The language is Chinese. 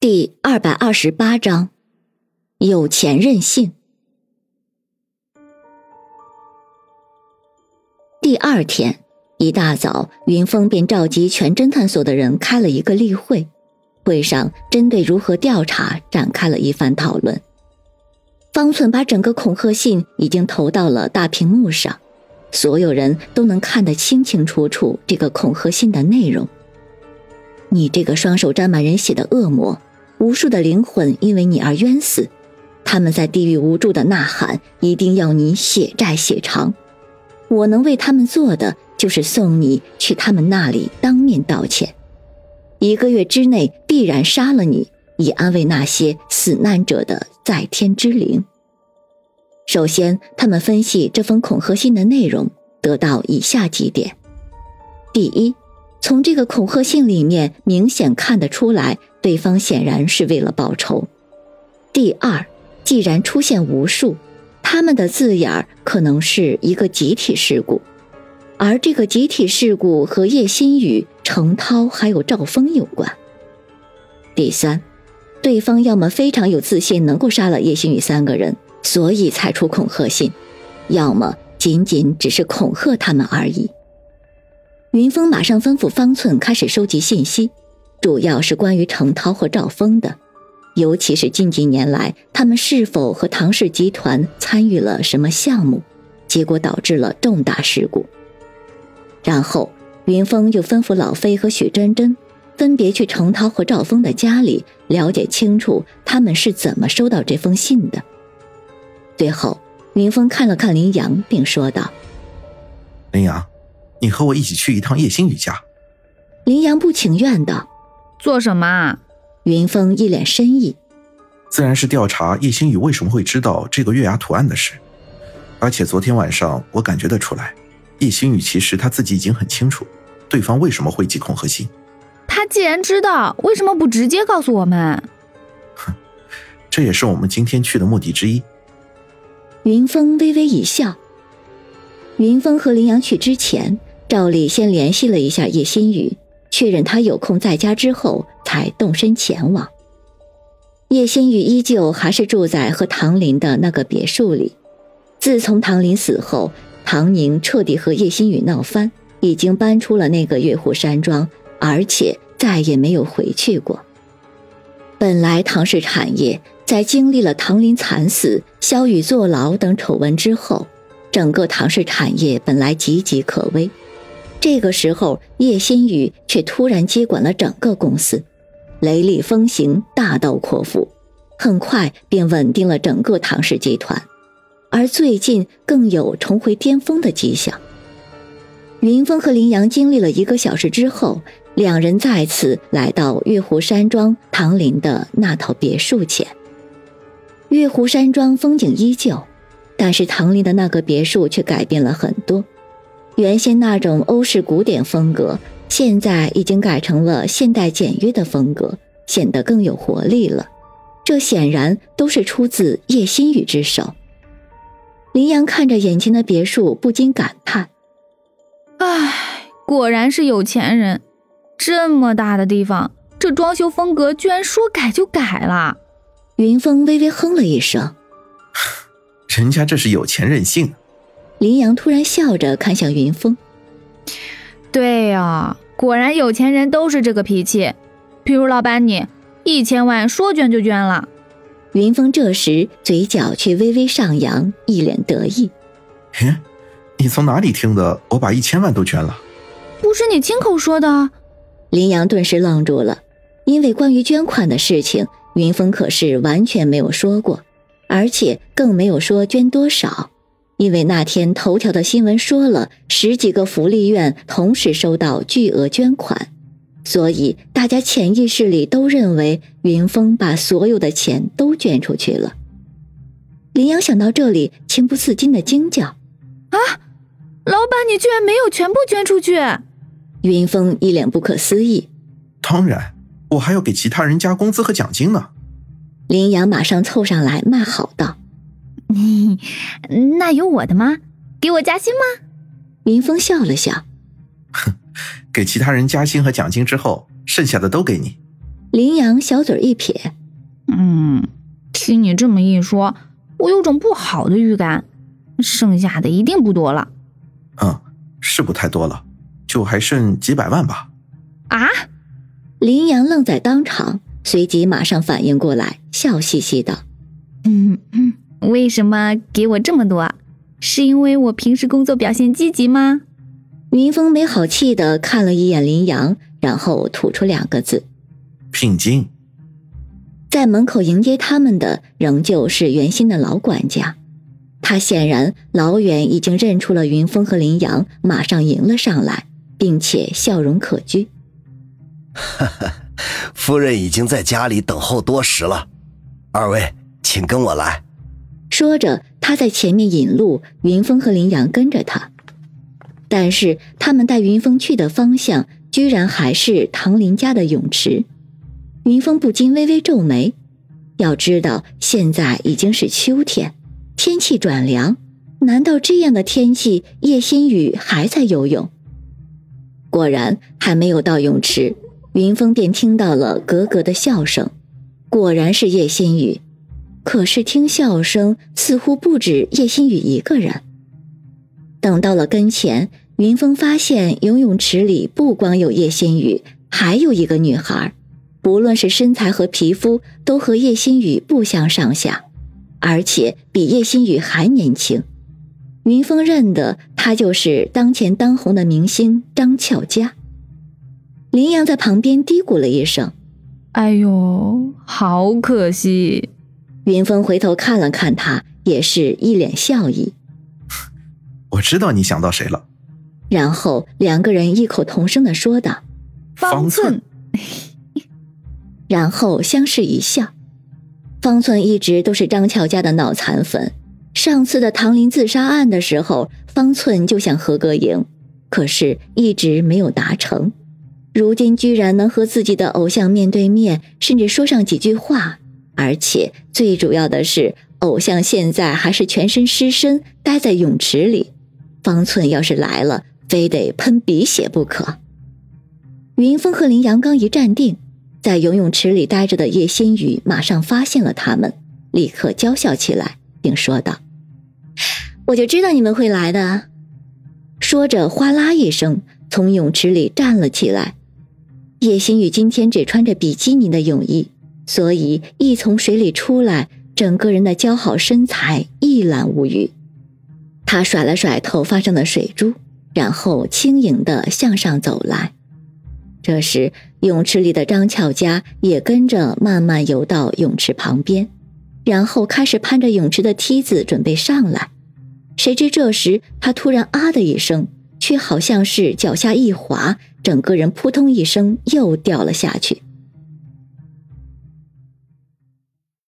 第二百二十八章，有钱任性。第二天一大早，云峰便召集全侦探所的人开了一个例会，会上针对如何调查展开了一番讨论。方寸把整个恐吓信已经投到了大屏幕上，所有人都能看得清清楚楚这个恐吓信的内容。你这个双手沾满人血的恶魔！无数的灵魂因为你而冤死，他们在地狱无助的呐喊，一定要你血债血偿。我能为他们做的，就是送你去他们那里当面道歉。一个月之内必然杀了你，以安慰那些死难者的在天之灵。首先，他们分析这封恐吓信的内容，得到以下几点：第一，从这个恐吓信里面明显看得出来。对方显然是为了报仇。第二，既然出现无数，他们的字眼儿可能是一个集体事故，而这个集体事故和叶新宇、程涛还有赵峰有关。第三，对方要么非常有自信能够杀了叶新宇三个人，所以才出恐吓信；要么仅仅只是恐吓他们而已。云峰马上吩咐方寸开始收集信息。主要是关于程涛和赵峰的，尤其是近几年来他们是否和唐氏集团参与了什么项目，结果导致了重大事故。然后云峰又吩咐老飞和许真真分别去程涛和赵峰的家里，了解清楚他们是怎么收到这封信的。最后，云峰看了看林阳，并说道：“林阳，你和我一起去一趟叶星宇家。”林阳不情愿道。做什么？云峰一脸深意。自然是调查叶星宇为什么会知道这个月牙图案的事。而且昨天晚上我感觉得出来，叶星宇其实他自己已经很清楚，对方为什么会寄恐吓信。他既然知道，为什么不直接告诉我们？哼，这也是我们今天去的目的之一。云峰微微一笑。云峰和林阳去之前，照例先联系了一下叶新宇。确认他有空在家之后，才动身前往。叶新宇依旧还是住在和唐林的那个别墅里。自从唐林死后，唐宁彻底和叶新宇闹翻，已经搬出了那个月湖山庄，而且再也没有回去过。本来唐氏产业在经历了唐林惨死、萧雨坐牢等丑闻之后，整个唐氏产业本来岌岌可危。这个时候，叶新宇却突然接管了整个公司，雷厉风行，大刀阔斧，很快便稳定了整个唐氏集团，而最近更有重回巅峰的迹象。云峰和林阳经历了一个小时之后，两人再次来到月湖山庄唐林的那套别墅前。月湖山庄风景依旧，但是唐林的那个别墅却改变了很多。原先那种欧式古典风格，现在已经改成了现代简约的风格，显得更有活力了。这显然都是出自叶心雨之手。林阳看着眼前的别墅，不禁感叹：“唉，果然是有钱人。这么大的地方，这装修风格居然说改就改了。”云峰微微哼了一声：“ 人家这是有钱任性。”林阳突然笑着看向云峰：“对呀，果然有钱人都是这个脾气。比如老板你，一千万说捐就捐了。”云峰这时嘴角却微微上扬，一脸得意：“嘿，你从哪里听的？我把一千万都捐了？不是你亲口说的？”林阳顿时愣住了，因为关于捐款的事情，云峰可是完全没有说过，而且更没有说捐多少。因为那天头条的新闻说了十几个福利院同时收到巨额捐款，所以大家潜意识里都认为云峰把所有的钱都捐出去了。林阳想到这里，情不自禁的惊叫：“啊，老板，你居然没有全部捐出去！”云峰一脸不可思议：“当然，我还要给其他人加工资和奖金呢。”林阳马上凑上来骂好道。那有我的吗？给我加薪吗？林峰笑了笑，哼，给其他人加薪和奖金之后，剩下的都给你。林阳小嘴一撇：“嗯，听你这么一说，我有种不好的预感，剩下的一定不多了。”“嗯，是不太多了，就还剩几百万吧。”“啊！”林阳愣在当场，随即马上反应过来，笑嘻嘻的：“嗯嗯，为什么给我这么多？是因为我平时工作表现积极吗？”云峰没好气的看了一眼林阳，然后吐出两个字：“聘金。”在门口迎接他们的仍旧是原先的老管家，他显然老远已经认出了云峰和林阳，马上迎了上来，并且笑容可掬：“哈哈，夫人已经在家里等候多时了，二位请跟我来。”说着，他在前面引路，云峰和林阳跟着他。但是他们带云峰去的方向，居然还是唐林家的泳池。云峰不禁微微皱眉。要知道，现在已经是秋天，天气转凉，难道这样的天气，叶心雨还在游泳？果然，还没有到泳池，云峰便听到了咯咯的笑声。果然是叶心雨，可是听笑声似乎不止叶心雨一个人。等到了跟前，云峰发现游泳池里不光有叶心雨，还有一个女孩，不论是身材和皮肤，都和叶心雨不相上下，而且比叶心雨还年轻。云峰认得她就是当前当红的明星张俏佳。林阳在旁边嘀咕了一声：“哎呦，好可惜。”云峰回头看了看他，也是一脸笑意。我知道你想到谁了，然后两个人异口同声的说道：“方寸。”然后相视一笑。方寸一直都是张乔家的脑残粉。上次的唐林自杀案的时候，方寸就想合个影，可是一直没有达成。如今居然能和自己的偶像面对面，甚至说上几句话，而且最主要的是，偶像现在还是全身湿身，待在泳池里。方寸要是来了，非得喷鼻血不可。云峰和林阳刚一站定，在游泳池里待着的叶心雨马上发现了他们，立刻娇笑起来，并说道：“我就知道你们会来的。”说着，哗啦一声从泳池里站了起来。叶心雨今天只穿着比基尼的泳衣，所以一从水里出来，整个人的姣好身材一览无余。他甩了甩头发上的水珠，然后轻盈地向上走来。这时，泳池里的张巧佳也跟着慢慢游到泳池旁边，然后开始攀着泳池的梯子准备上来。谁知这时他突然啊的一声，却好像是脚下一滑，整个人扑通一声又掉了下去。